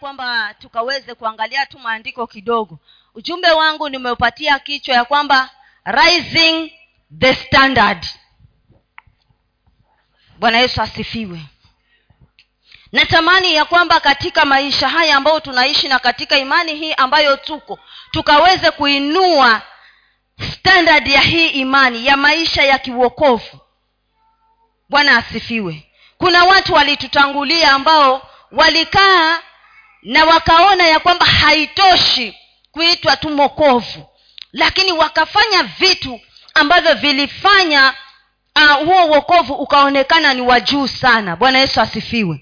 kwamba tukaweze kuangalia tu maandiko kidogo. Ujumbe wangu nimeupatia kichwa ya kwamba rising the standard. Bwana yesu asifiwe. Natamani ya kwamba katika maisha haya ambayo tunaishi na katika imani hii ambayo tuko tukaweze kuinua standard ya hii imani ya maisha ya kiuokovu bwana asifiwe. Kuna watu walitutangulia ambao walikaa na wakaona ya kwamba haitoshi kuitwa tu mokovu lakini wakafanya vitu ambavyo vilifanya uh, huo uokovu ukaonekana ni wa juu sana. Bwana yesu asifiwe.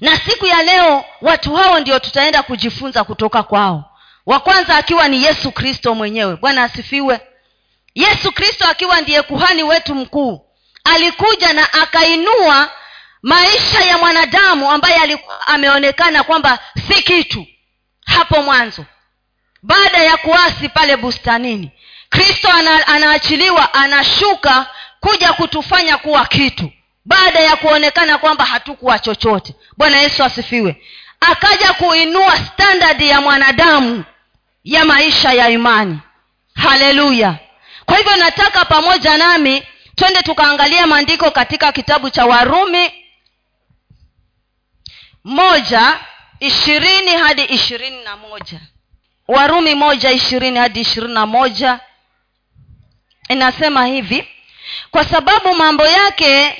Na siku ya leo watu hao ndio tutaenda kujifunza kutoka kwao. Wa kwanza akiwa ni yesu kristo mwenyewe. Bwana asifiwe. Yesu kristo akiwa ndiye kuhani wetu mkuu alikuja na akainua maisha ya mwanadamu ambaye alikuwa ameonekana kwamba si kitu hapo mwanzo. Baada ya kuasi pale bustanini kristo ana, anaachiliwa anashuka kuja kutufanya kuwa kitu. Baada ya kuonekana kwamba hatukuwa chochote. Bwana yesu asifiwe. Akaja kuinua standadi ya mwanadamu ya maisha ya imani. Haleluya. Kwa hivyo nataka pamoja nami twende tukaangalia maandiko katika kitabu cha warumi moja ishirini hadi ishirini na moja. Warumi moja ishirini hadi ishirini na moja. Inasema hivi kwa sababu mambo yake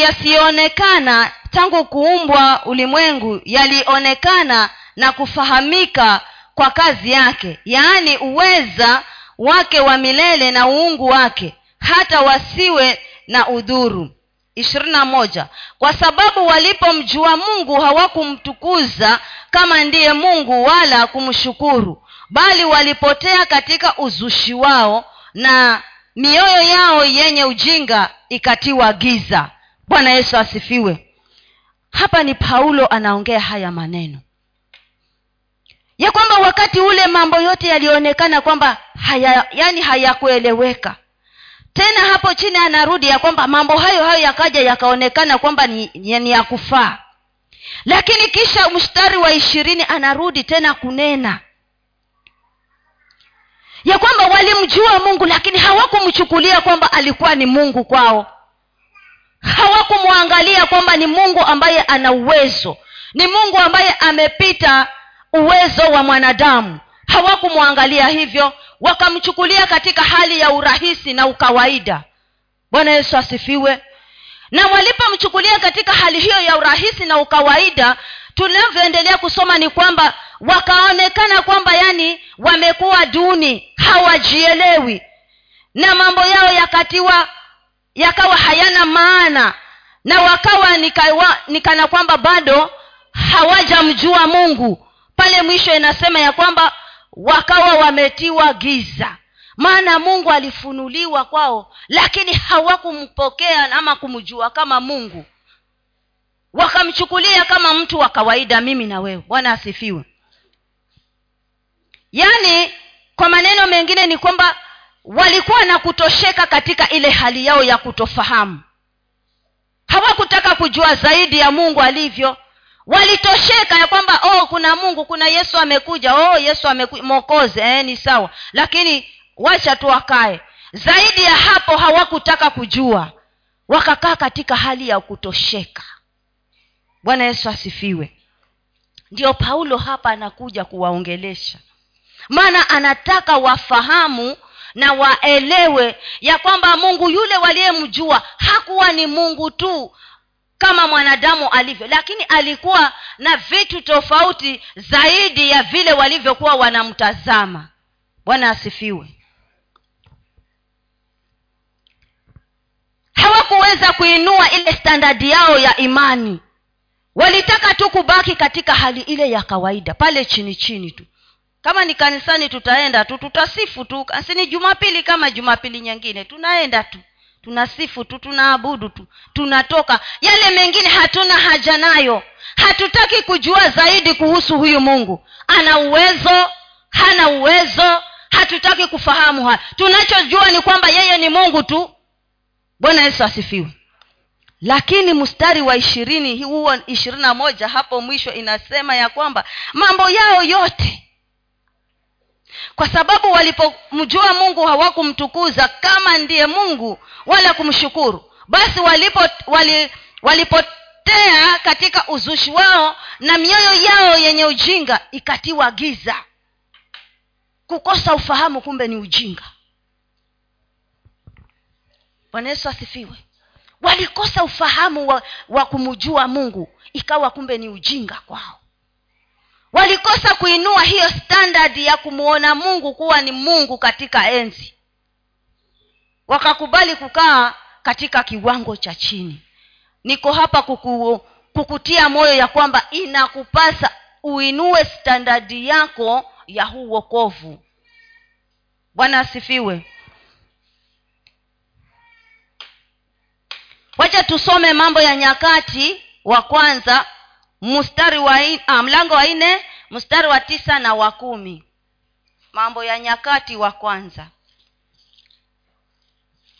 yasiyoonekana tangu kuumbwa ulimwengu yalionekana na kufahamika kwa kazi yake yaani uweza wake wa milele na uungu wake hata wasiwe na udhuru ishirini kwa sababu walipomjua mungu hawakumtukuza kama ndiye mungu wala kumshukuru bali walipotea katika uzushi wao na mioyo yao yenye ujinga ikatiwa giza. Bwana yesu asifiwe. Hapa ni paulo anaongea haya maneno ya kwamba wakati ule mambo yote yalionekana kwamba haya yani hayakueleweka tena hapo chini anarudi ya kwamba mambo hayo hayo yakaja yakaonekana kwamba ni, ni ya kufaa. Lakini kisha mstari wa ishirini anarudi tena kunena. Ya kwamba walimjua mungu lakini hawakumchukulia kwamba alikuwa ni mungu kwao. Hawakumwangalia kwamba ni mungu ambaye ana uwezo. Ni mungu ambaye amepita uwezo wa mwanadamu hawakumwangalia hivyo wakamchukulia katika hali ya urahisi na ukawaida. Bwana yesu asifiwe. Na walipomchukulia katika hali hiyo ya urahisi na ukawaida tunavyoendelea kusoma ni kwamba wakaonekana kwamba yani wamekuwa duni hawajielewi. Na mambo yao yakatiwa yakawa hayana maana. Na wakawa nikawa, nikana kwamba bado hawajamjua mungu. Pale mwisho inasema ya kwamba wakawa wametiwa giza. Maana mungu alifunuliwa kwao lakini hawakumpokea ama kumjua kama mungu. Wakamchukulia kama mtu wa kawaida mimi na wewe. Bwana asifiwe. Yaani kwa maneno mengine ni kwamba walikuwa na kutosheka katika ile hali yao ya kutofahamu. Hawakutaka kujua zaidi ya mungu alivyo walitosheka ya kwamba oh kuna mungu kuna yesu amekuja. Oh yesu amekuja mokozi eh, ni sawa. Lakini wacha tu wakae. Zaidi ya hapo hawakutaka kujua. Wakakaa katika hali ya kutosheka. Bwana yesu asifiwe. Ndio paulo hapa anakuja kuwaongelesha. Maana anataka wafahamu na waelewe ya kwamba mungu yule waliyemjua hakuwa ni mungu tu kama mwanadamu alivyo. Lakini alikuwa na vitu tofauti zaidi ya vile walivyokuwa wanamtazama. Bwana asifiwe. Hawakuweza kuinua ile standadi yao ya imani. Walitaka tu kubaki katika hali ile ya kawaida pale chini chini tu. Kama ni kanisani tutaenda tu tutasifu tu. Sini jumapili kama jumapili nyingine tunaenda tu tunasifu tu tunaabudu tu tunatoka. Yale mengine hatuna haja nayo. Hatutaki kujua zaidi kuhusu huyu mungu. Ana uwezo hana uwezo. Hatutaki kufahamu haya. Tunachojua ni kwamba yeye ni mungu tu. Bwana yesu asifiwe. Lakini mstari wa ishirini huo ishirini na moja hapo mwisho inasema ya kwamba mambo yao yote kwa sababu walipomjua mungu hawakumtukuza kama ndiye mungu wala kumshukuru. Basi walipo wali, walipotea katika uzushi wao na mioyo yao yenye ujinga ikatiwa giza. Kukosa ufahamu kumbe ni ujinga. Bwana yesu asifiwe. Walikosa ufahamu wa, wa kumjua mungu ikawa kumbe ni ujinga kwao walikosa kuinua hiyo standard ya kumwona mungu kuwa ni mungu katika enzi. Wakakubali kukaa katika kiwango cha chini. Niko hapa kuku, kukutia moyo ya kwamba inakupasa uinue standadi yako ya huu wokovu. Bwana asifiwe. Wacha tusome mambo ya nyakati wa kwanza mstari wa ah, mlango wa nne mstari wa tisa na wa kumi. Mambo ya nyakati wa kwanza.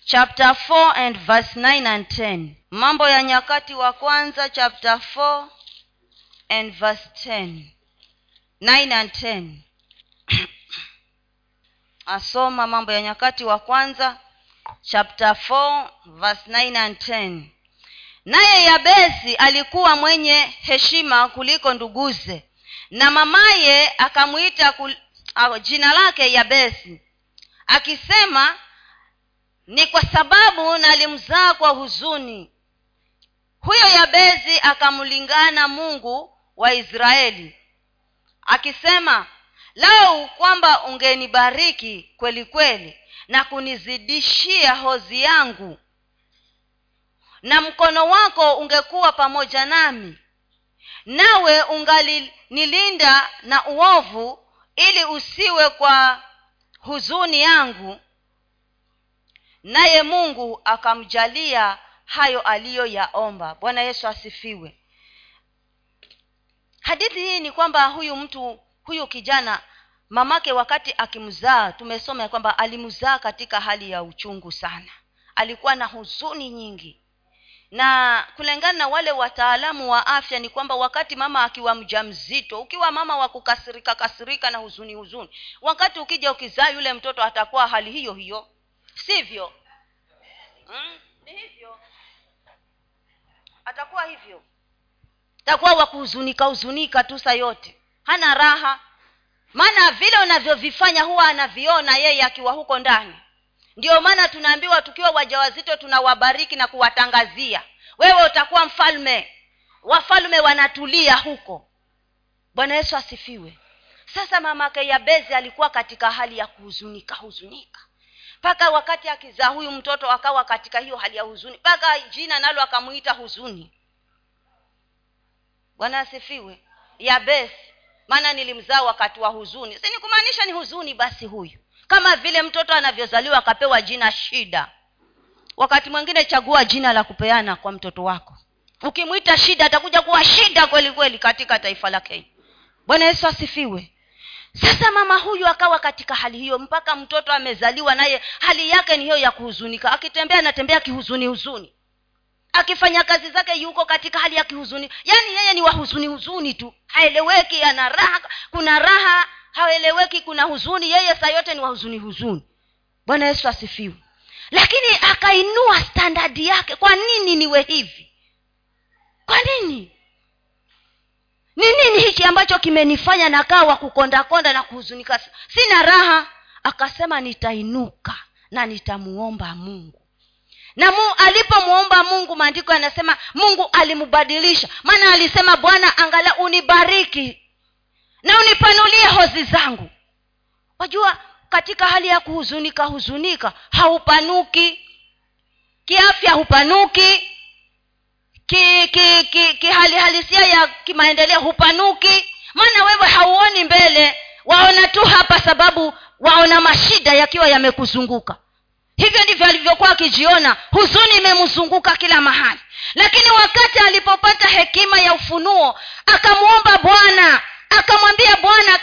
Chapter 4 and verse 9 and 10 mambo ya nyakati wa kwanza chapter 4 and verse 10 9 and 10 asoma mambo ya nyakati wa kwanza chapter 4 verse 9 and 10 naye yabesi alikuwa mwenye heshima kuliko nduguze. Na mamaye akamwita kul... jina lake yabesi akisema ni kwa sababu nalimzaa kwa huzuni. Huyo yabezi akamlingana mungu wa israeli akisema lau kwamba ungenibariki kweli kweli na kunizidishia hozi yangu na mkono wako ungekuwa pamoja nami. Nawe ungalinilinda na uovu ili usiwe kwa huzuni yangu. Naye mungu akamjalia hayo aliyoyaomba. Bwana yesu asifiwe. Hadithi hii ni kwamba huyu mtu huyu kijana mamake wakati akimzaa tumesoma ya kwamba alimzaa katika hali ya uchungu sana. Alikuwa na huzuni nyingi na kulingana na wale wataalamu wa afya ni kwamba wakati mama akiwa mja mzito ukiwa mama wa kukasirika kasirika na huzuni huzuni wakati ukija ukizaa yule mtoto atakuwa hali hiyo hiyo. Sivyo? Hmm? ni hivyo. Atakuwa hivyo. Atakuwa wakuhuzunika huzunika tu sa yote. Hana raha. Maana vile unavyovifanya huwa anaviona yeye akiwa huko ndani ndio maana tunaambiwa tukiwa wajawazito tunawabariki na kuwatangazia. Wewe utakuwa mfalme. Wafalme wanatulia huko. Bwana yesu asifiwe. Sasa mamake yabezi alikuwa katika hali ya kuhuzunika huzunika. Mpaka wakati akizaa huyu mtoto akawa katika hiyo hali ya huzuni mpaka jina nalo akamwita huzuni. Bwana asifiwe. Yabesi maana nilimzaa wakati wa huzuni. Si ni kumaanisha ni huzuni basi huyu kama vile mtoto anavyozaliwa akapewa jina shida. Wakati mwingine chagua jina la kupeana kwa mtoto wako. Ukimwita shida atakuja kuwa shida kweli kweli katika taifa la kenya. Bwana yesu asifiwe. Sasa mama huyu akawa katika hali hiyo mpaka mtoto amezaliwa naye hali yake ni hiyo ya kuhuzunika. Akitembea anatembea kihuzuni huzuni. Akifanya kazi zake yuko katika hali ya kihuzuni. Yaani yeye ni wahuzuni huzuni tu. Haeleweki ana raha kuna raha haeleweki kuna huzuni. Yeye saa yote ni wahuzuni huzuni bwana yesu asifiwe. Lakini akainua standadi yake kwa nini niwe hivi? Kwa nini? Ni nini hichi ambacho kimenifanya nakaa wa kukondakonda na kuhuzunika? Sina raha. Akasema nitainuka na nitamuomba mungu. Na mu, alipomwomba mungu maandiko yanasema mungu alimbadilisha. Maana alisema bwana angala unibariki na unipanulie hozi zangu. Wajua katika hali ya kuhuzunika huzunika haupanuki. Kiafya hupanuki. Ki, ki, ki, kihali halisia ya kimaendeleo hupanuki. Maana wewe hauoni mbele. Waona tu hapa sababu waona mashida yakiwa yamekuzunguka. Hivyo ndivyo alivyokuwa akijiona. Huzuni imemzunguka kila mahali. Lakini wakati alipopata hekima ya ufunuo akamwomba bwana akamwambia bwana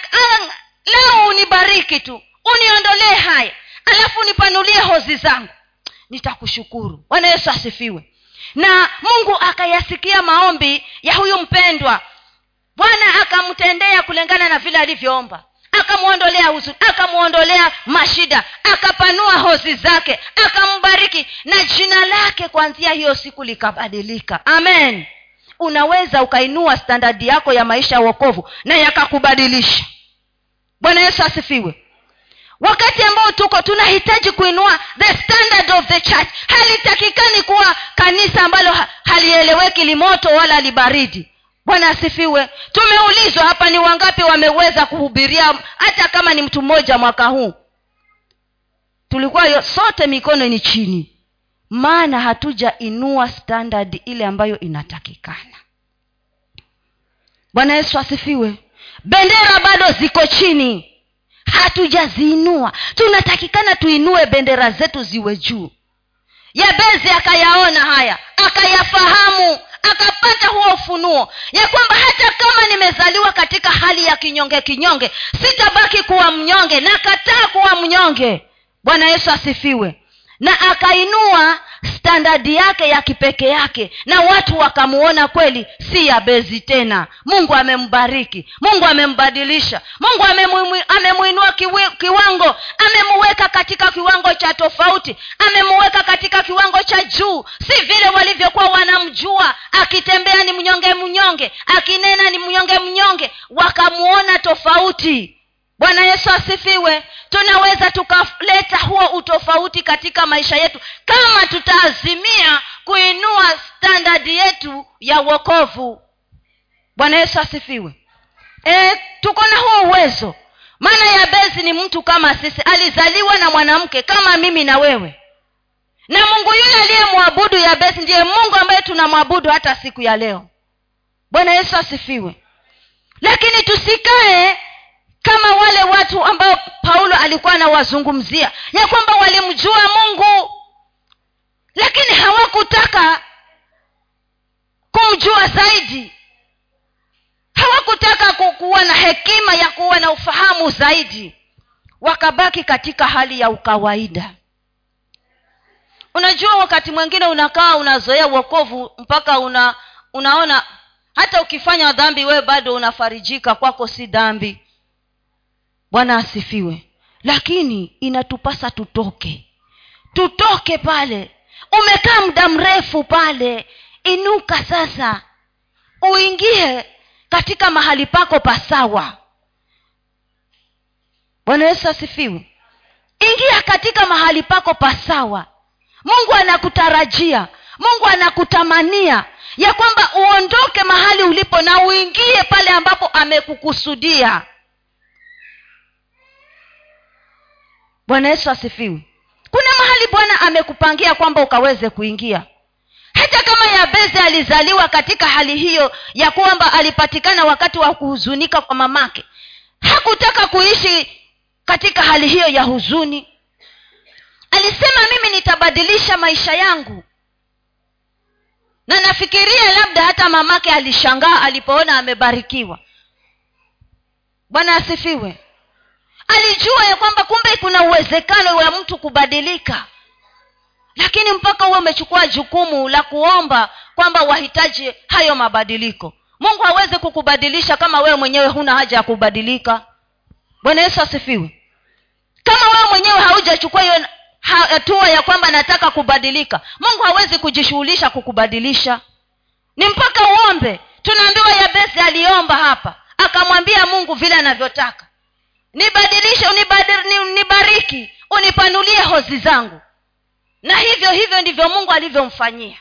leo unibariki tu uniondolee haya alafu unipanulie hozi zangu. Nitakushukuru. Bwana yesu asifiwe. Na mungu akayasikia maombi ya huyu mpendwa. Bwana akamtendea kulingana na vile alivyoomba. Akamwondolea huzuni akamwondolea mashida akapanua hozi zake akambariki na jina lake kuanzia hiyo siku likabadilika. Amen unaweza ukainua standadi yako ya maisha ya uokovu na yakakubadilisha. Bwana yesu asifiwe. Wakati ambao tuko tunahitaji kuinua the standard of the church. Halitakikani kuwa kanisa ambalo halieleweki limoto wala libaridi. Bwana asifiwe. Tumeulizwa hapa ni wangapi wameweza kuhubiria hata kama ni mtu mmoja mwaka huu. Tulikuwa sote mikono ni chini. Maana hatujainua standard ile ambayo inatakikana bwana yesu asifiwe. Bendera bado ziko chini. Hatujaziinua. Tunatakikana tuinue bendera zetu ziwe juu. Yabezi akayaona haya akayafahamu akapata huo ufunuo ya kwamba hata kama nimezaliwa katika hali ya kinyonge kinyonge sitabaki kuwa mnyonge nakataa kuwa mnyonge. Bwana yesu asifiwe na akainua standadi yake ya kipeke yake na watu wakamuona kweli si ya bezi tena. Mungu amembariki mungu amembadilisha mungu amemwinua kiwango amemuweka katika kiwango cha tofauti amemuweka katika kiwango cha juu. Si vile walivyokuwa wanamjua akitembea ni mnyonge mnyonge akinena ni mnyonge mnyonge wakamuona tofauti bwana yesu asifiwe. Tunaweza tukaleta huo utofauti katika maisha yetu kama tutaazimia kuinua standadi yetu ya uokovu bwana yesu asifiwe. E, tuko na huo uwezo. Maana yabezi ni mtu kama sisi. Alizaliwa na mwanamke kama mimi na wewe. Na mungu yule aliyemwabudu yabezi ndiye mungu ambaye tunamwabudu hata siku ya leo. Bwana yesu asifiwe. Lakini tusikae kama wale watu ambao paulo alikuwa anawazungumzia ya kwamba walimjua mungu lakini hawakutaka kumjua zaidi. Hawakutaka kuwa na hekima ya kuwa na ufahamu zaidi. Wakabaki katika hali ya ukawaida. Unajua wakati mwingine unakaa unazoea uokovu mpaka una unaona hata ukifanya dhambi wewe bado unafarijika kwako si dhambi bwana asifiwe. Lakini inatupasa tutoke. Tutoke pale. Umekaa muda mrefu pale. Inuka sasa. Uingie katika mahali pako pasawa bwana yesu asifiwe. Ingia katika mahali pako pasawa mungu anakutarajia. Mungu anakutamania ya kwamba uondoke mahali ulipo na uingie pale ambapo amekukusudia bwana yesu asifiwe. Kuna mahali bwana amekupangia kwamba ukaweze kuingia. Hata kama yabeze alizaliwa katika hali hiyo ya kwamba alipatikana wakati wa kuhuzunika kwa mamake hakutaka kuishi katika hali hiyo ya huzuni. Alisema mimi nitabadilisha maisha yangu. Na nafikiria labda hata mamake alishangaa alipoona amebarikiwa. Bwana asifiwe alijua ya kwamba kumbe kuna uwezekano wa mtu kubadilika. Lakini mpaka huwe umechukua jukumu la kuomba kwamba wahitaji hayo mabadiliko. Mungu hawezi kukubadilisha kama wewe mwenyewe huna haja ya kubadilika. Bwana yesu asifiwe. Kama wewe mwenyewe haujachukua hiyo hatua ya kwamba nataka kubadilika mungu hawezi kujishughulisha kukubadilisha. Ni mpaka uombe. Tunaambiwa yabesi aliomba hapa. Akamwambia mungu vile anavyotaka nibadilishe unibariki unipanulie hozi zangu. Na hivyo hivyo ndivyo mungu alivyomfanyia.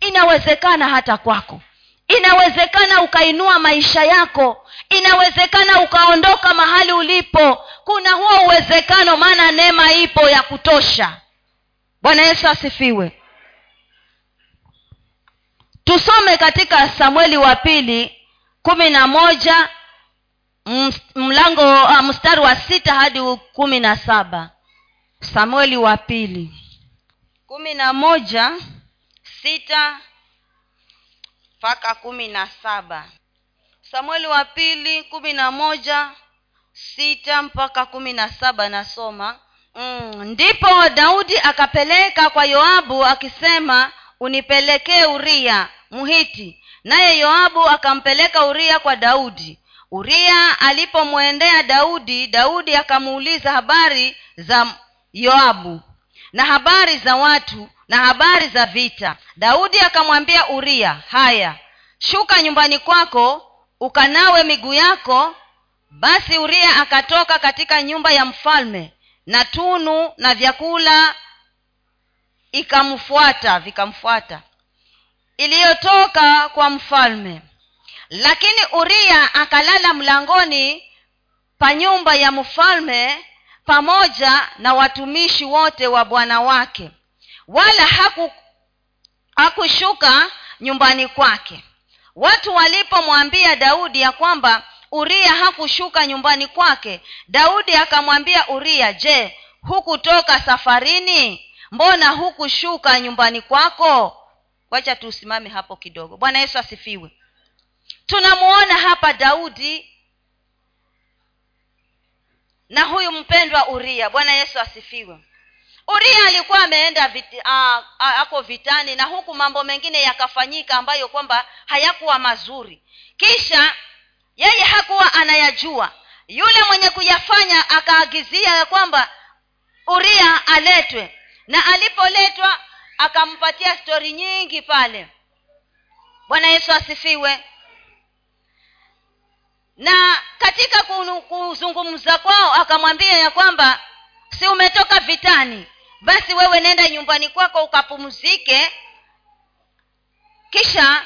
Inawezekana hata kwako. Inawezekana ukainua maisha yako. Inawezekana ukaondoka mahali ulipo. Kuna huo uwezekano maana neema ipo ya kutosha. Bwana yesu asifiwe. Tusome katika samueli wa pili kumi na moja mlango uh, mstari wa sita hadi kumi na saba. Samueli wa pili. Kumi na moja sita mpaka kumi na saba. Samueli wa pili kumi na moja sita mpaka kumi na saba. Nasoma. Mm, ndipo daudi akapeleka kwa yoabu akisema unipelekee uria mhiti naye yoabu akampeleka uria kwa daudi uria alipomwendea daudi daudi akamuuliza habari za yoabu na habari za watu na habari za vita. Daudi akamwambia uria haya shuka nyumbani kwako ukanawe miguu yako. Basi uria akatoka katika nyumba ya mfalme na tunu na vyakula ikamfuata vikamfuata. Iliyotoka kwa mfalme lakini uria akalala mlangoni pa nyumba ya mfalme pamoja na watumishi wote wa bwana wake. Wala haku hakushuka nyumbani kwake. Watu walipomwambia daudi ya kwamba uria hakushuka nyumbani kwake daudi akamwambia uria je hukutoka safarini? Mbona hukushuka nyumbani kwako? Wacha tusimame hapo kidogo. Bwana yesu asifiwe tunamuona hapa daudi na huyu mpendwa uria. Bwana yesu asifiwe. Uria alikuwa ameenda vit, ako vitani na huku mambo mengine yakafanyika ambayo kwamba hayakuwa mazuri. Kisha yeye hakuwa anayajua. Yule mwenye kuyafanya akaagizia ya kwamba uria aletwe. Na alipoletwa akampatia stori nyingi pale. Bwana yesu asifiwe na katika kuzungumza kwao akamwambia ya kwamba si umetoka vitani basi wewe nenda nyumbani kwako ukapumzike kisha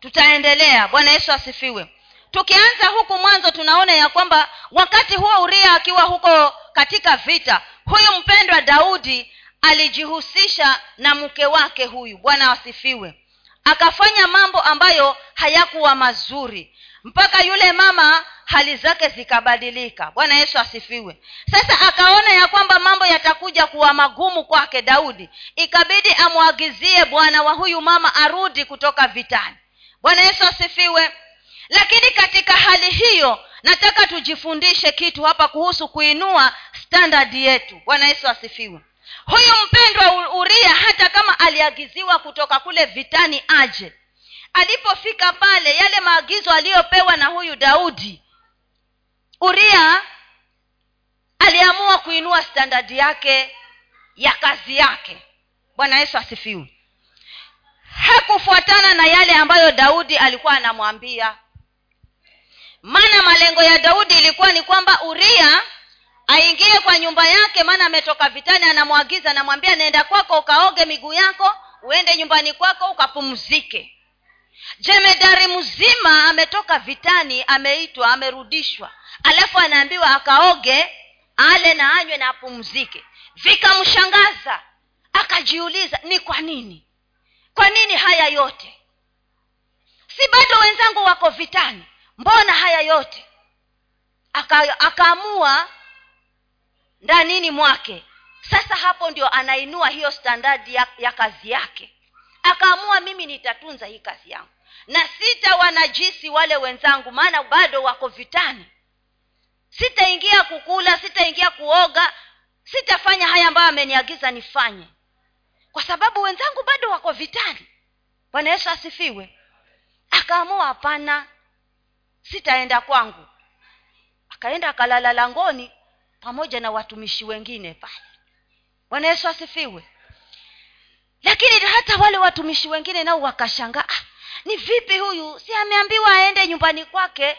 tutaendelea. Bwana yesu asifiwe. Tukianza huku mwanzo tunaona ya kwamba wakati huo uria akiwa huko katika vita huyu mpendwa daudi alijihusisha na mke wake huyu. Bwana asifiwe. Akafanya mambo ambayo hayakuwa mazuri mpaka yule mama hali zake zikabadilika. Bwana yesu asifiwe. Sasa akaona ya kwamba mambo yatakuja kuwa magumu kwake daudi. Ikabidi amwagizie bwana wa huyu mama arudi kutoka vitani. Bwana yesu asifiwe. Lakini katika hali hiyo nataka tujifundishe kitu hapa kuhusu kuinua standard yetu. Bwana yesu asifiwe. Huyu mpendwa uria hata kama aliagiziwa kutoka kule vitani aje alipofika pale yale maagizo aliyopewa na huyu daudi uria aliamua kuinua standadi yake ya kazi yake. Bwana yesu asifiwe. Hakufuatana na yale ambayo daudi alikuwa anamwambia. Maana malengo ya daudi ilikuwa ni kwamba uria aingie kwa nyumba yake maana ametoka vitani anamwagiza anamwambia naenda kwako ukaoge miguu yako uende nyumbani kwako ukapumzike jemedari mzima ametoka vitani ameitwa amerudishwa. Alafu anaambiwa akaoge ale na anywe na apumzike. Vikamshangaza. Akajiuliza ni kwa nini? Kwa nini haya yote? Si bado wenzangu wako vitani? Mbona haya yote? Aka, akaamua ndanini mwake. Sasa hapo ndio anainua hiyo standadi ya, ya kazi yake akaamua mimi nitatunza hii kazi yangu. Na sita wanajisi wale wenzangu maana bado wako vitani. Sitaingia kukula sitaingia kuoga sitafanya haya ambayo ameniagiza nifanye. Kwa sababu wenzangu bado wako vitani. Bwana yesu asifiwe. Akaamua hapana sitaenda kwangu. Akaenda akalala langoni pamoja na watumishi wengine pale. Bwana yesu asifiwe lakini hata wale watumishi wengine nao wakashangaa ah, ni vipi huyu? Si ameambiwa aende nyumbani kwake?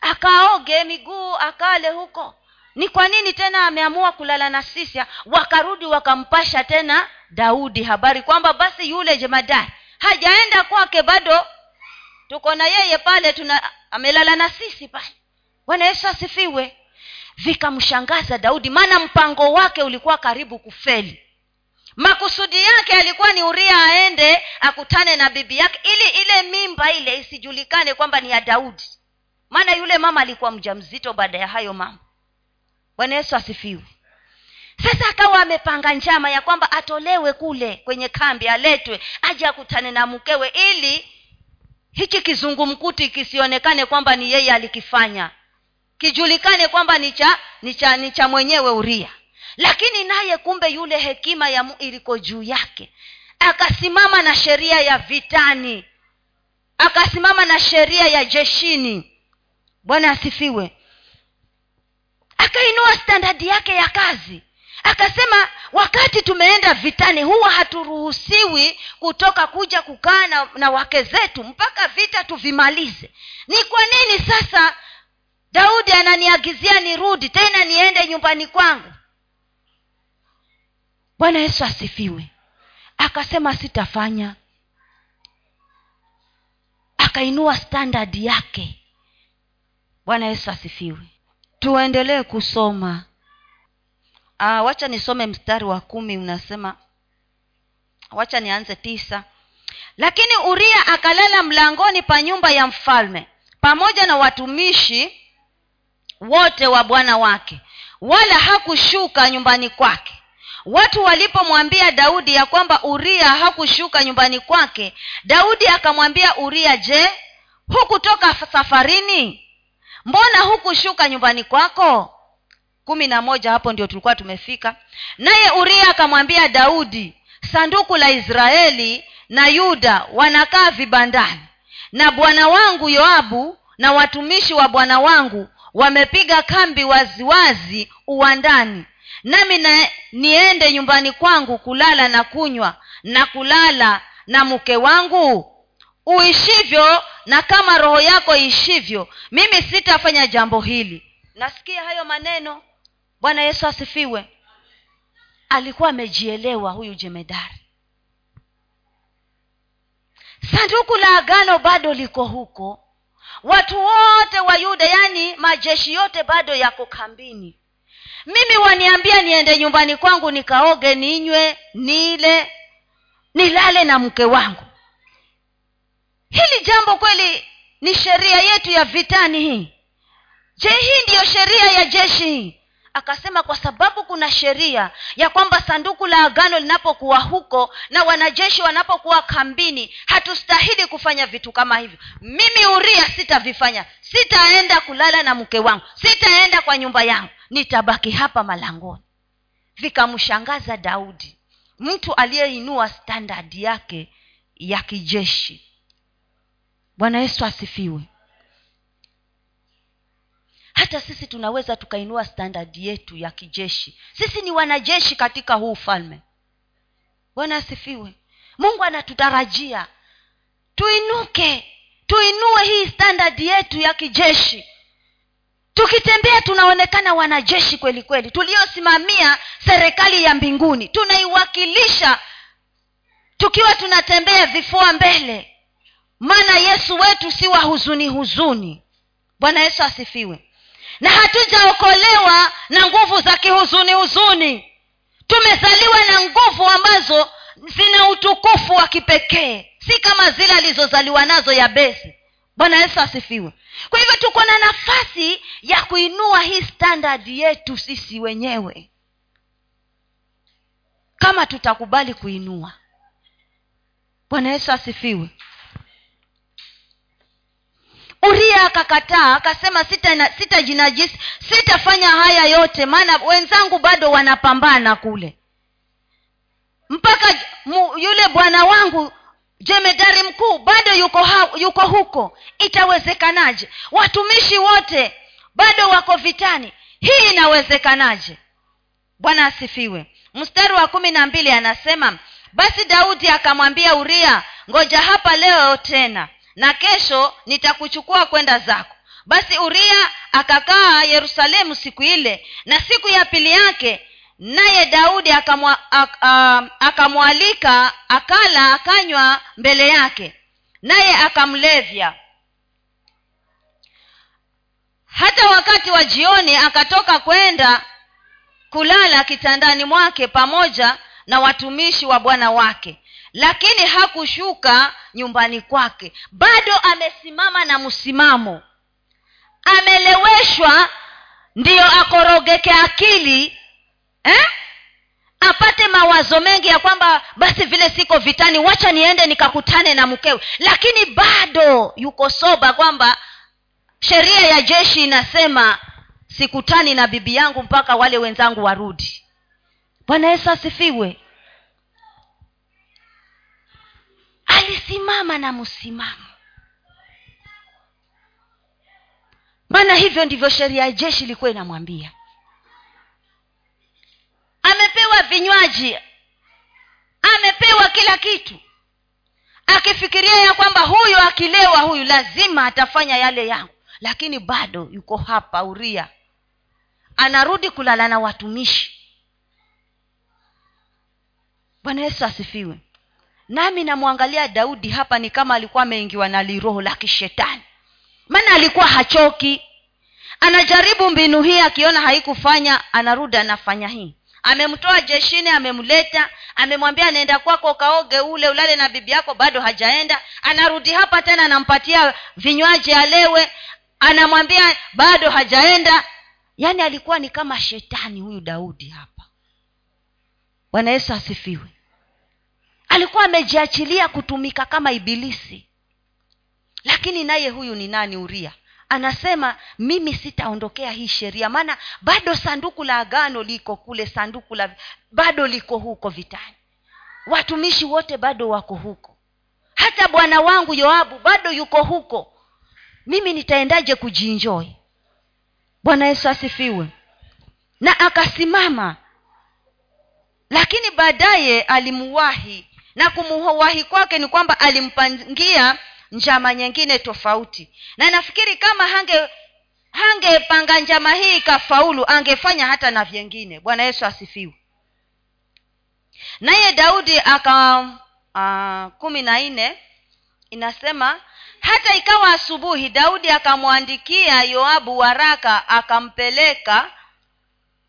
Akaoge miguu akale huko. Ni kwa nini tena ameamua kulala na sisi wakarudi wakampasha tena daudi. Habari kwamba basi yule jemadari hajaenda kwake bado. Tuko na yeye pale tuna amelala na sisi pale. Bwana yesu asifiwe. Vikamshangaza daudi maana mpango wake ulikuwa karibu kufeli makusudi yake alikuwa ni uria aende akutane na bibi yake ili ile mimba ile isijulikane kwamba ni ya daudi. Maana yule mama alikuwa mja mzito baada ya hayo mama bwana yesu asifiwe. Sasa akawa amepanga njama ya kwamba atolewe kule kwenye kambi aletwe aje akutane na mkewe ili hichi kizungumkuti kisionekane kwamba ni yeye alikifanya. Kijulikane kwamba ni cha ni cha ni cha mwenyewe uria lakini naye kumbe yule hekima ya iliko juu yake. Akasimama na sheria ya vitani. Akasimama na sheria ya jeshini. Bwana asifiwe. Akainua standadi yake ya kazi. Akasema wakati tumeenda vitani huwa haturuhusiwi kutoka kuja kukaa na, na wake zetu mpaka vita tuvimalize. Ni kwa nini sasa daudi ananiagizia nirudi tena niende nyumbani kwangu bwana yesu asifiwe. Akasema sitafanya. Akainua standard yake. Bwana yesu asifiwe. Tuendelee kusoma. Aa, wacha nisome mstari wa kumi unasema wacha nianze tisa. Lakini uria akalala mlangoni pa nyumba ya mfalme pamoja na watumishi wote wa bwana wake wala hakushuka nyumbani kwake watu walipomwambia daudi ya kwamba uria hakushuka nyumbani kwake daudi akamwambia uria je hukutoka safarini? Mbona hukushuka nyumbani kwako? Kumi na moja hapo ndio tulikuwa tumefika. Naye uria akamwambia daudi sanduku la israeli na yuda wanakaa vibandani na bwana wangu yoabu na watumishi wa bwana wangu wamepiga kambi waziwazi uwandani nami na niende nyumbani kwangu kulala na kunywa na kulala na mke wangu? Uishivyo na kama roho yako iishivyo mimi sitafanya jambo hili. Nasikia hayo maneno. Bwana yesu asifiwe. Alikuwa amejielewa huyu jemedari. Sanduku la agano bado liko huko. Watu wote wa yuda yaani majeshi yote bado yako kambini mimi waniambia niende nyumbani kwangu nikaoge ninywe nile nilale na mke wangu. Hili jambo kweli ni sheria yetu ya vitani hii. Je hii ndiyo sheria ya jeshi hii akasema kwa sababu kuna sheria ya kwamba sanduku la agano linapokuwa huko na wanajeshi wanapokuwa kambini hatustahili kufanya vitu kama hivyo. Mimi uria sitavifanya. Sitaenda kulala na mke wangu. Sitaenda kwa nyumba yangu. Nitabaki hapa malangoni. Vikamshangaza daudi. Mtu aliyeinua standadi yake ya kijeshi. Bwana yesu asifiwe hata sisi tunaweza tukainua standard yetu ya kijeshi. Sisi ni wanajeshi katika huu ufalme. Bwana asifiwe. Mungu anatutarajia. Tuinuke. Tuinue hii standard yetu ya kijeshi. Tukitembea tunaonekana wanajeshi kweli kweli. Tuliosimamia serikali ya mbinguni. Tunaiwakilisha. Tukiwa tunatembea vifua mbele. Maana yesu wetu si wa huzuni huzuni. Bwana yesu asifiwe na hatujaokolewa na nguvu za kihuzuni huzuni. Tumezaliwa na nguvu ambazo zina utukufu wa kipekee. Si kama zile alizozaliwa nazo ya besi bwana yesu asifiwe. Kwa hivyo tuko na nafasi ya kuinua hii standard yetu sisi wenyewe. Kama tutakubali kuinua. Bwana yesu asifiwe uria akakataa akasema sitajinajisi sita sitafanya haya yote maana wenzangu bado wanapambana kule. Mpaka mu, yule bwana wangu jemedari mkuu bado yuko, ha, yuko huko. Itawezekanaje? Watumishi wote bado wako vitani. Hii inawezekanaje? Bwana asifiwe. Mstari wa kumi na mbili anasema basi daudi akamwambia uria ngoja hapa leo tena na kesho nitakuchukua kwenda zako. Basi uria akakaa yerusalemu siku ile na siku ya pili yake naye daudi akamwalika akala akanywa mbele yake naye akamlevya. Hata wakati wa jioni akatoka kwenda kulala kitandani mwake pamoja na watumishi wa bwana wake lakini hakushuka nyumbani kwake. Bado amesimama na msimamo. Ameleweshwa ndiyo akorogeke akili eh? apate mawazo mengi ya kwamba basi vile siko vitani wacha niende nikakutane na mkewe. Lakini bado yuko soba kwamba sheria ya jeshi inasema sikutani na bibi yangu mpaka wale wenzangu warudi. Bwana yesu asifiwe simama na msimamo maana hivyo ndivyo sheria ya jeshi ilikuwa inamwambia. Amepewa vinywaji. Amepewa kila kitu. Akifikiria ya kwamba huyu akilewa huyu lazima atafanya yale yangu lakini bado yuko hapa uria. Anarudi kulala na watumishi. Bwana yesu asifiwe nami namwangalia daudi hapa ni kama alikuwa ameingiwa na liroho la kishetani. Maana alikuwa hachoki. Anajaribu mbinu hii akiona haikufanya anarudi anafanya hii. Amemtoa jeshini amemleta amemwambia anaenda kwako ukaoge ule ulale na bibi yako bado hajaenda. Anarudi hapa tena anampatia vinywaji alewe. Anamwambia bado hajaenda. Yaani alikuwa ni kama shetani huyu daudi hapa. Bwana yesu asifiwe alikuwa amejiachilia kutumika kama ibilisi. Lakini naye huyu ni nani uria? Anasema mimi sitaondokea hii sheria maana bado sanduku la agano liko kule sanduku la bado liko huko vitani. Watumishi wote bado wako huko. Hata bwana wangu yoabu bado yuko huko. Mimi nitaendaje kujiinjoi bwana yesu asifiwe. Na akasimama. Lakini baadaye alimuwahi na kumuwahi kwake ni kwamba alimpangia njama nyingine tofauti. Na nafikiri kama hange hangepanga njama hii ikafaulu angefanya hata na vyengine. Bwana yesu asifiwe. Naye daudi aka uh, kumi na nne inasema hata ikawa asubuhi daudi akamwandikia yoabu waraka akampeleka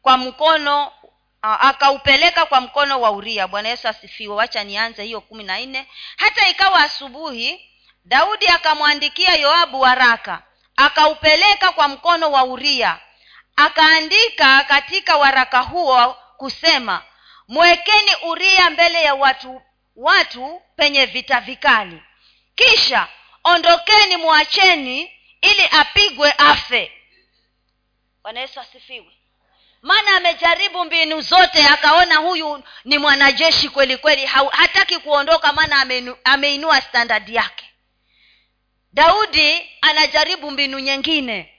kwa mkono akaupeleka kwa mkono wa uria. Bwana yesu asifiwe. Wacha nianze hiyo kumi na nne. Hata ikawa asubuhi daudi akamwandikia yoabu waraka. Akaupeleka kwa mkono wa uria. Akaandika katika waraka huo kusema mwekeni uria mbele ya watu watu penye vita vikali. Kisha ondokeni mwacheni ili apigwe afe. Bwana yesu asifiwe maana amejaribu mbinu zote akaona huyu ni mwanajeshi kweli kweli hataki kuondoka maana ameinua standadi yake. Daudi anajaribu mbinu nyingine.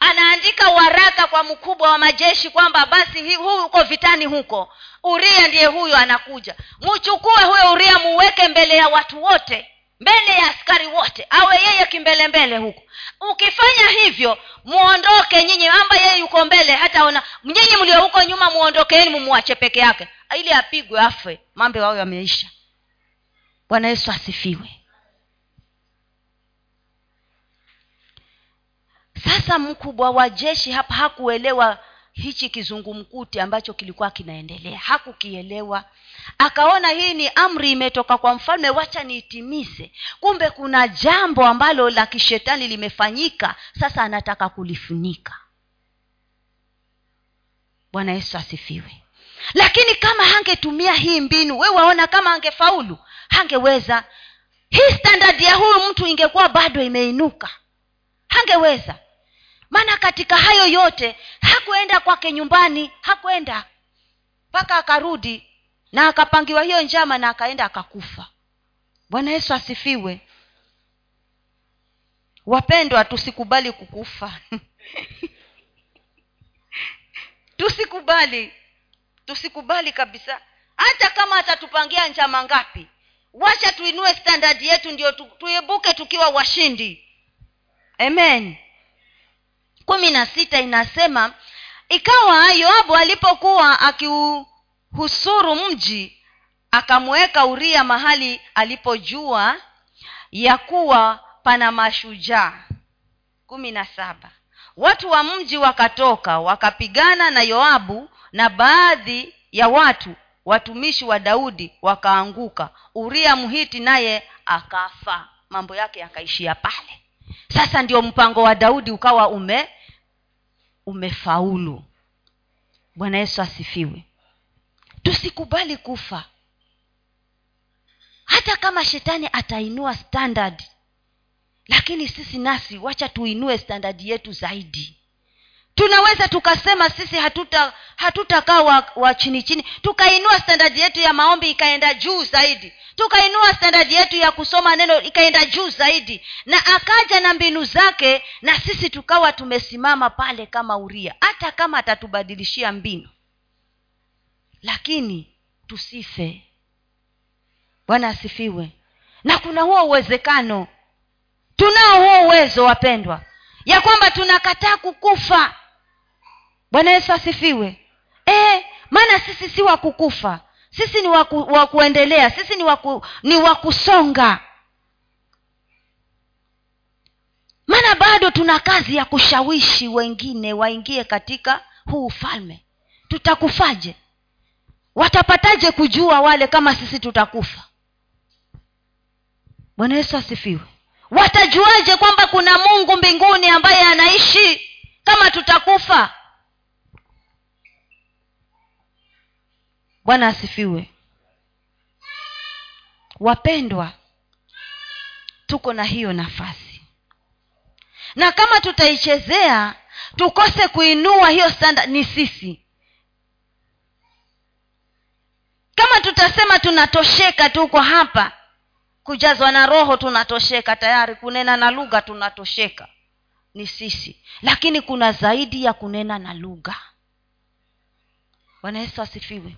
Anaandika waraka kwa mkubwa wa majeshi kwamba basi huko vitani huko. Uria ndiye huyo anakuja. Mchukue huyo uria muweke mbele ya watu wote mbele ya askari wote awe yeye kimbelembele huko. Ukifanya hivyo muondoke nyinyi. Amba yeye yuko mbele hata ona. Nyinyi mlio huko nyuma muondokeeni mumwache peke yake. Ili apigwe afe mambo wao yameisha. Bwana yesu asifiwe. Sasa mkubwa wa jeshi hapa hakuelewa hichi kizungumkuti ambacho kilikuwa kinaendelea. Hakukielewa akaona hii ni amri imetoka kwa mfalme wacha niitimize. Kumbe kuna jambo ambalo la kishetani limefanyika. Sasa anataka kulifunika. Bwana yesu asifiwe. Lakini kama hangetumia hii mbinu we waona kama angefaulu? Hangeweza. Hii standadi ya huyu mtu ingekuwa bado imeinuka. Hangeweza. Maana katika hayo yote hakuenda kwake nyumbani hakuenda. Mpaka akarudi na akapangiwa hiyo njama na akaenda akakufa. Bwana yesu asifiwe. Wapendwa tusikubali kukufa. Tusikubali. Tusikubali kabisa. Hata kama atatupangia njama ngapi wacha tuinue standadi yetu ndio tuibuke tukiwa washindi. Amen. Kumi na sita inasema ikawa yoabu alipokuwa akiuhusuru mji akamweka uria mahali alipojua ya kuwa pana mashujaa. Kumi na saba. Watu wa mji wakatoka wakapigana na yoabu na baadhi ya watu. Watumishi wa daudi wakaanguka. Uria mhiti naye akafa. Mambo yake yakaishia pale. Sasa ndio mpango wa daudi ukawa ume umefaulu. Bwana yesu asifiwe tusikubali kufa. Hata kama shetani atainua standard lakini sisi nasi wacha tuinue standadi yetu zaidi. Tunaweza tukasema sisi hatuta hatutakaa wa, wa chini chini. Tukainua standadi yetu ya maombi ikaenda juu zaidi. Tukainua standadi yetu ya kusoma neno ikaenda juu zaidi. Na akaja na mbinu zake na sisi tukawa tumesimama pale kama uria. Hata kama atatubadilishia mbinu lakini tusife. Bwana asifiwe. Na kuna huo uwezekano. Tunao huo uwezo wapendwa ya kwamba tunakataa kukufa. Bwana yesu asifiwe. E, maana sisi si wa kukufa. Sisi ni waku, wa kuendelea. Sisi ni waku, ni wa kusonga. Maana bado tuna kazi ya kushawishi wengine waingie katika huu ufalme. Tutakufaje watapataje kujua wale kama sisi tutakufa? Bwana yesu asifiwe. Watajuaje kwamba kuna mungu mbinguni ambaye anaishi kama tutakufa? Bwana asifiwe. Wapendwa tuko na hiyo nafasi. Na kama tutaichezea tukose kuinua hiyo standard ni sisi kama tutasema tunatosheka tuko hapa kujazwa na roho tunatosheka tayari kunena na lugha tunatosheka. Ni sisi. Lakini kuna zaidi ya kunena na lugha. Bwana yesu asifiwe.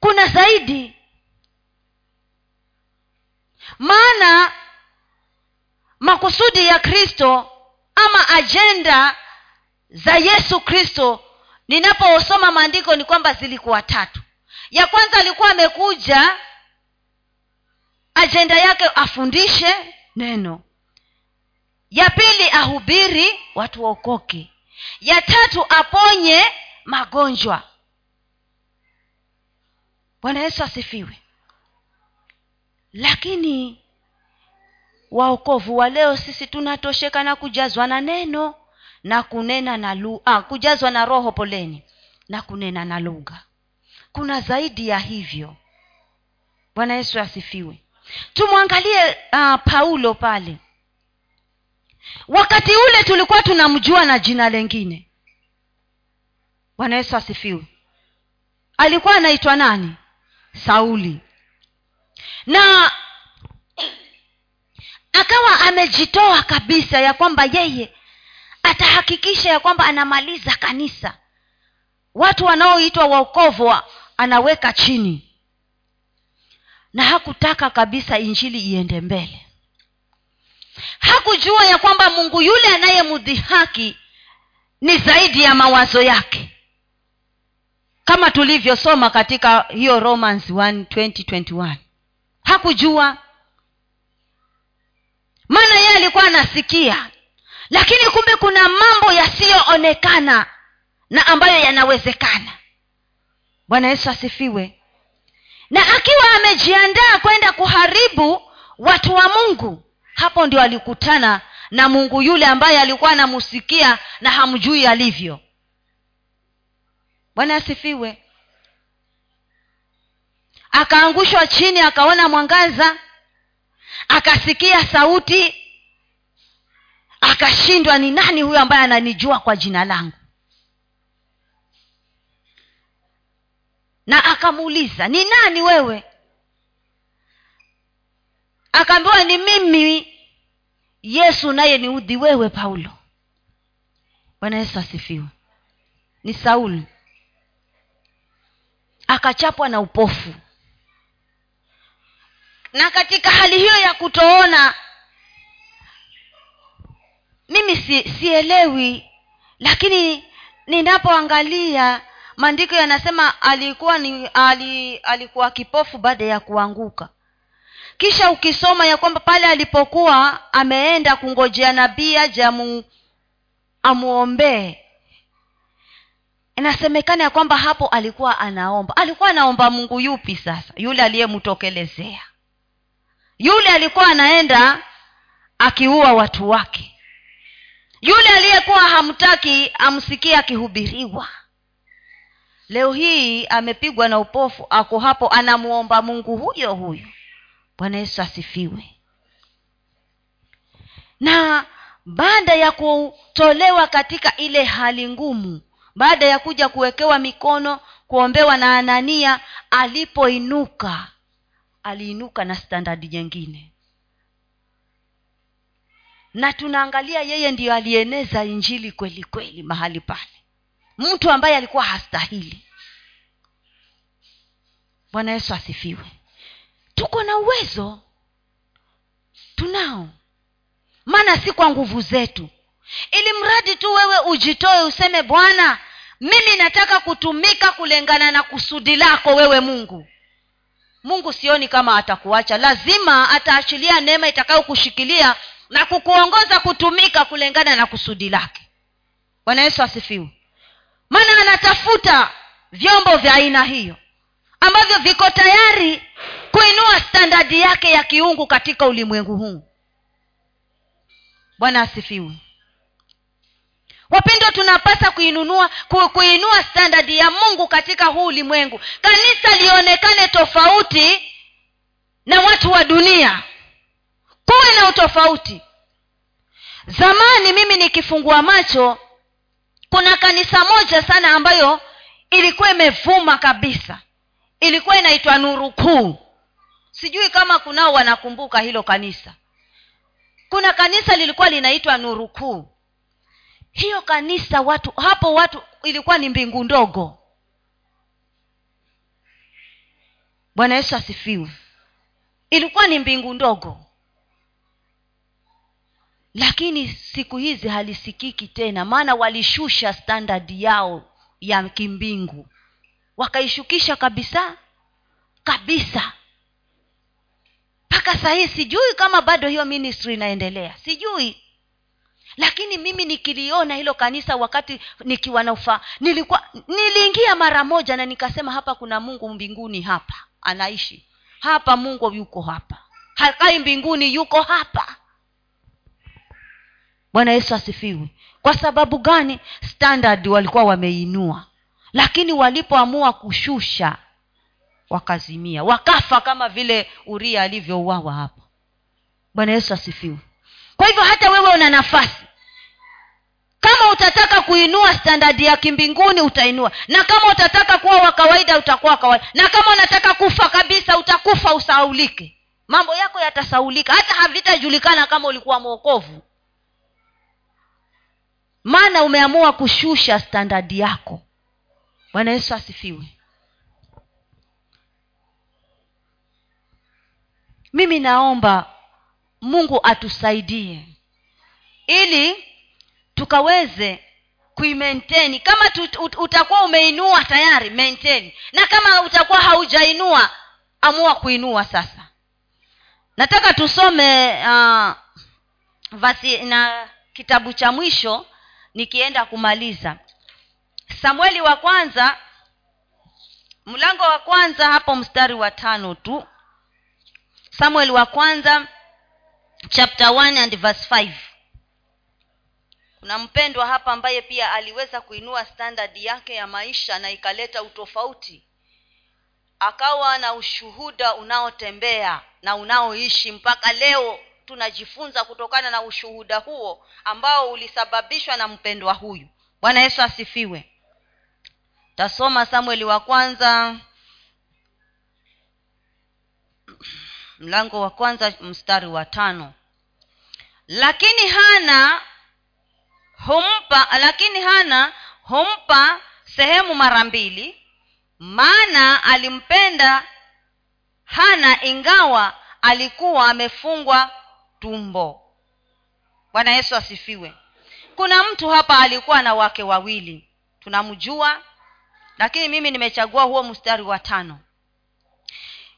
Kuna zaidi. Maana makusudi ya kristo ama ajenda za yesu kristo ninaposoma maandiko ni kwamba zilikuwa tatu ya kwanza alikuwa amekuja ajenda yake afundishe neno. Ya pili ahubiri watu waokoke. Ya tatu aponye magonjwa. Bwana yesu asifiwe. Lakini waokovu wa leo sisi tunatosheka na kujazwa na neno na kunena na lu, ah, kujazwa na roho poleni na kunena na lugha kuna zaidi ya hivyo. Bwana yesu asifiwe. Tumwangalie uh, paulo pale. Wakati ule tulikuwa tunamjua na jina lengine. Bwana yesu asifiwe. Alikuwa anaitwa nani? Sauli. Na akawa amejitoa kabisa ya kwamba yeye atahakikisha ya kwamba anamaliza kanisa. Watu wanaoitwa waokovu anaweka chini. Na hakutaka kabisa injili iende mbele. Hakujua ya kwamba mungu yule anayemdhihaki ni zaidi ya mawazo yake. Kama tulivyosoma katika hiyo romans 1 hakujua. Maana yeye alikuwa anasikia. Lakini kumbe kuna mambo yasiyoonekana na ambayo yanawezekana bwana yesu asifiwe. Na akiwa amejiandaa kwenda kuharibu watu wa mungu hapo ndio alikutana na mungu yule ambaye alikuwa anamusikia na hamjui alivyo. Bwana asifiwe. Akaangushwa chini akaona mwangaza akasikia sauti akashindwa ni nani huyo ambaye ananijua kwa jina langu na akamuuliza ni nani wewe? Akaambiwa ni mimi. Yesu naye niudhi wewe paulo. Bwana yesu asifiwe. Ni saulu akachapwa na upofu. Na katika hali hiyo ya kutoona mimi si, sielewi lakini ninapoangalia maandiko yanasema alikuwa ni ali, alikuwa kipofu baada ya kuanguka. Kisha ukisoma ya kwamba pale alipokuwa ameenda kungojea nabii aje amuombee inasemekana ya kwamba hapo alikuwa anaomba. Alikuwa anaomba mungu yupi sasa? Yule aliyemtokelezea. Yule alikuwa anaenda akiua watu wake. Yule aliyekuwa hamtaki amsikie akihubiriwa leo hii amepigwa na upofu ako hapo anamwomba mungu huyo huyo. Bwana yesu asifiwe. Na baada ya kutolewa katika ile hali ngumu baada ya kuja kuwekewa mikono kuombewa na anania alipoinuka aliinuka na standadi nyingine. Na tunaangalia yeye ndiyo alieneza injili kweli kweli mahali pale mtu ambaye alikuwa hastahili. Bwana yesu asifiwe. Tuko na uwezo. Tunao. Maana si kwa nguvu zetu. Ili mradi tu wewe ujitoe useme bwana mimi nataka kutumika kulingana na kusudi lako wewe mungu. Mungu sioni kama atakuacha. Lazima ataachilia neema itakayokushikilia na kukuongoza kutumika kulingana na kusudi lake. Bwana yesu asifiwe maana anatafuta vyombo vya aina hiyo ambavyo viko tayari kuinua standadi yake ya kiungu katika ulimwengu huu. Bwana asifiwe. Wapendwa tunapasa kuinunua ku, kuinua standadi ya mungu katika huu ulimwengu. Kanisa lionekane tofauti na watu wa dunia. Kuwe na utofauti. Zamani mimi nikifungua macho kuna kanisa moja sana ambayo ilikuwa imevuma kabisa. Ilikuwa inaitwa nuru kuu. Sijui kama kunao wanakumbuka hilo kanisa. Kuna kanisa lilikuwa linaitwa nuru kuu. Hiyo kanisa watu hapo watu ilikuwa ni mbingu ndogo. Bwana yesu asifiwe. Ilikuwa ni mbingu ndogo lakini siku hizi halisikiki tena maana walishusha standadi yao ya kimbingu. Wakaishukisha kabisa kabisa. Mpaka sahii sijui kama bado hiyo ministry inaendelea. Sijui. Lakini mimi nikiliona hilo kanisa wakati nikiwa na ufaa nilikuwa niliingia mara moja na nikasema hapa kuna mungu mbinguni hapa. Anaishi. Hapa mungu yuko hapa. Hakai mbinguni yuko hapa bwana yesu asifiwe. Kwa sababu gani standard walikuwa wameinua? Lakini walipoamua kushusha wakazimia. Wakafa kama vile uria alivyouawa hapo. Bwana yesu asifiwe. Kwa hivyo hata wewe una nafasi. Kama utataka kuinua standadi ya kimbinguni utainua. Na kama utataka kuwa wa kawaida utakuwa kawaida. Na kama unataka kufa kabisa utakufa usaulike mambo yako yatasaulika hata havitajulikana kama ulikuwa mwokovu maana umeamua kushusha standadi yako. Bwana yesu asifiwe. Mimi naomba mungu atusaidie ili tukaweze kuimaintain. Kama tut, utakuwa umeinua tayari maintain. Na kama utakuwa haujainua amua kuinua sasa. Nataka tusome uh, vasi na kitabu cha mwisho nikienda kumaliza. Samueli wa kwanza mlango wa kwanza hapo mstari wa tano tu. Samueli wa kwanza chapter 1 and verse 5 kuna mpendwa hapa ambaye pia aliweza kuinua standard yake ya maisha na ikaleta utofauti. Akawa na ushuhuda unaotembea na unaoishi mpaka leo tunajifunza kutokana na ushuhuda huo ambao ulisababishwa na mpendwa huyu. Bwana yesu asifiwe. Tasoma samueli wa kwanza mlango wa kwanza mstari wa tano. Lakini hana humpa lakini hana humpa sehemu mara mbili maana alimpenda hana ingawa alikuwa amefungwa tumbo. Bwana yesu asifiwe. Kuna mtu hapa alikuwa na wake wawili. Tunamjua lakini mimi nimechagua huo mstari wa tano.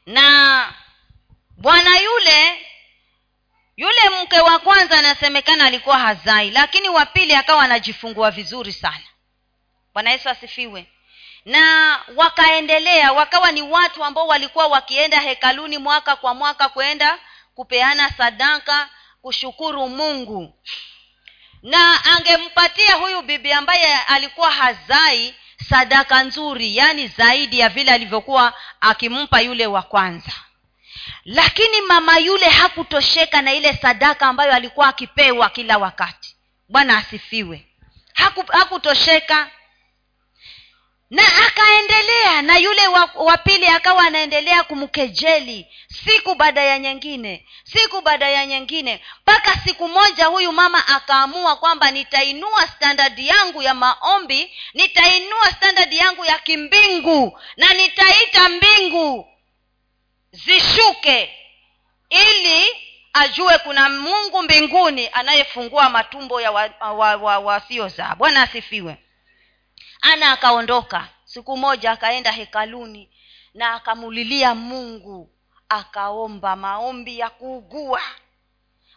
Na bwana yule yule mke wa kwanza anasemekana alikuwa hazai lakini wa pili akawa anajifungua vizuri sana. Bwana yesu asifiwe. Na wakaendelea wakawa ni watu ambao walikuwa wakienda hekaluni mwaka kwa mwaka kwenda kupeana sadaka kushukuru mungu. Na angempatia huyu bibi ambaye alikuwa hazai sadaka nzuri yaani zaidi ya vile alivyokuwa akimpa yule wa kwanza. Lakini mama yule hakutosheka na ile sadaka ambayo alikuwa akipewa kila wakati. Bwana asifiwe. Haku, hakutosheka na akaendelea na yule wa pili akawa anaendelea kumkejeli. Siku baada ya nyingine siku baada ya nyingine. Mpaka siku moja huyu mama akaamua kwamba nitainua standadi yangu ya maombi nitainua standadi yangu ya kimbingu na nitaita mbingu zishuke ili ajue kuna mungu mbinguni anayefungua matumbo ya wasiozaa wa, wa, wa bwana asifiwe ana akaondoka. Siku moja akaenda hekaluni na akamulilia mungu. Akaomba maombi ya kuugua.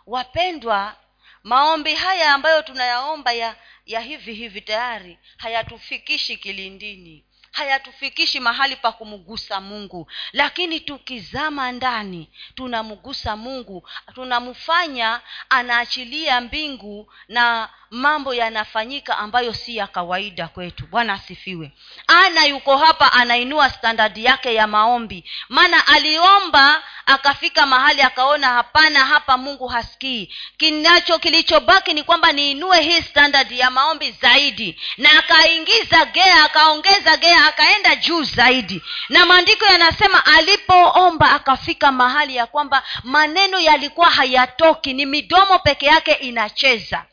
Wapendwa maombi haya ambayo tunayaomba ya ya hivi hivi tayari hayatufikishi kilindini. Hayatufikishi mahali pa kumgusa mungu. Lakini tukizama ndani tunamgusa mungu. Tunamfanya anaachilia mbingu na mambo yanafanyika ambayo si ya kawaida kwetu. Bwana asifiwe. Ana yuko hapa anainua standadi yake ya maombi. Maana aliomba akafika mahali akaona hapana hapa mungu hasikii. Kinacho kilichobaki ni kwamba niinue hii standadi ya maombi zaidi. Na akaingiza gea akaongeza gea akaenda juu zaidi. Na maandiko yanasema alipoomba akafika mahali ya kwamba maneno yalikuwa hayatoki ni midomo peke yake inacheza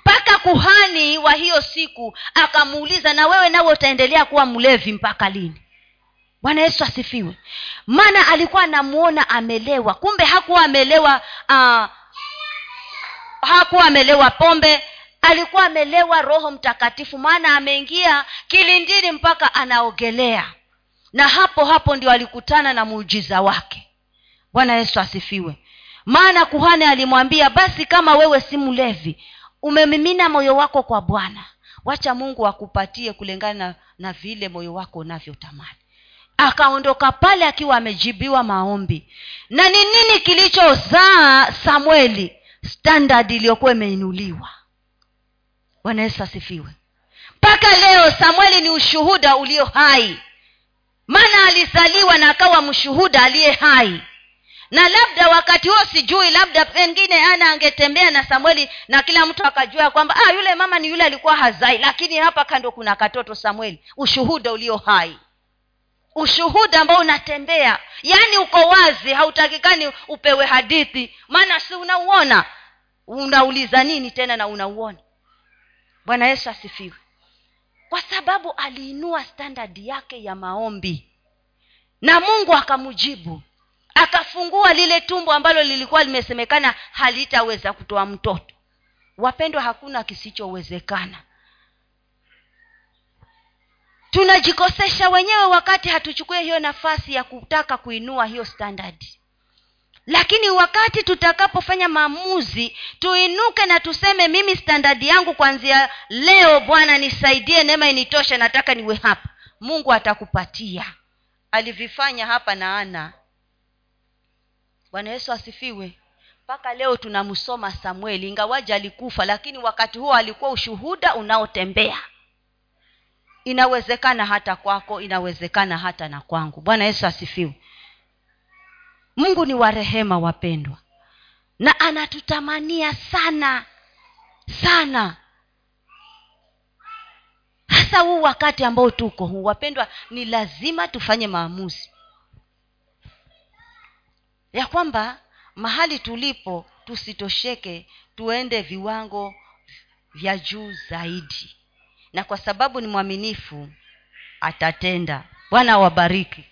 mpaka kuhani wa hiyo siku akamuuliza na wewe nawe utaendelea kuwa mlevi mpaka lini? Bwana yesu asifiwe. Maana alikuwa anamuona amelewa. Kumbe hakuwa amelewa uh, hakuwa amelewa pombe. Alikuwa amelewa roho mtakatifu. Maana ameingia kilindini mpaka anaogelea. Na hapo hapo ndio alikutana na muujiza wake. Bwana yesu asifiwe. Maana kuhani alimwambia basi kama wewe si mlevi umemimina moyo wako kwa bwana. Wacha mungu akupatie kulingana na, na vile moyo wako unavyotamani. Akaondoka pale akiwa amejibiwa maombi. Na ni nini kilichozaa samueli? Standard iliyokuwa imeinuliwa. Bwana yesu asifiwe. Mpaka leo samueli ni ushuhuda ulio hai. Maana alizaliwa na akawa mshuhuda aliye hai na labda wakati huo sijui labda pengine ana angetembea na samueli na kila mtu akajua kwamba ah, yule mama ni yule alikuwa hazai lakini hapa kando kuna katoto samueli. Ushuhuda ulio hai. Ushuhuda ambao unatembea. Yaani uko wazi hautakikani upewe hadithi. Maana si unauona. Unauliza nini tena na unauona? Bwana yesu asifiwe. Kwa sababu aliinua standadi yake ya maombi. Na mungu akamjibu akafungua lile tumbo ambalo lilikuwa limesemekana halitaweza kutoa mtoto. Wapendwa hakuna kisichowezekana. Tunajikosesha wenyewe wakati hatuchukue hiyo nafasi ya kutaka kuinua hiyo standard. Lakini wakati tutakapofanya maamuzi tuinuke na tuseme mimi standadi yangu kwanzia leo bwana nisaidie neema initoshe nataka niwe hapa. Mungu atakupatia. Alivifanya hapa na ana bwana yesu asifiwe. Mpaka leo tunamsoma samueli ingawaji alikufa lakini wakati huo alikuwa ushuhuda unaotembea. Inawezekana hata kwako inawezekana hata na kwangu. Bwana yesu asifiwe. Mungu ni wa rehema wapendwa na anatutamania sana sana. Hasa huu wakati ambao tuko huu wapendwa ni lazima tufanye maamuzi ya kwamba mahali tulipo tusitosheke tuende viwango vya juu zaidi. Na kwa sababu ni mwaminifu atatenda. Bwana awabariki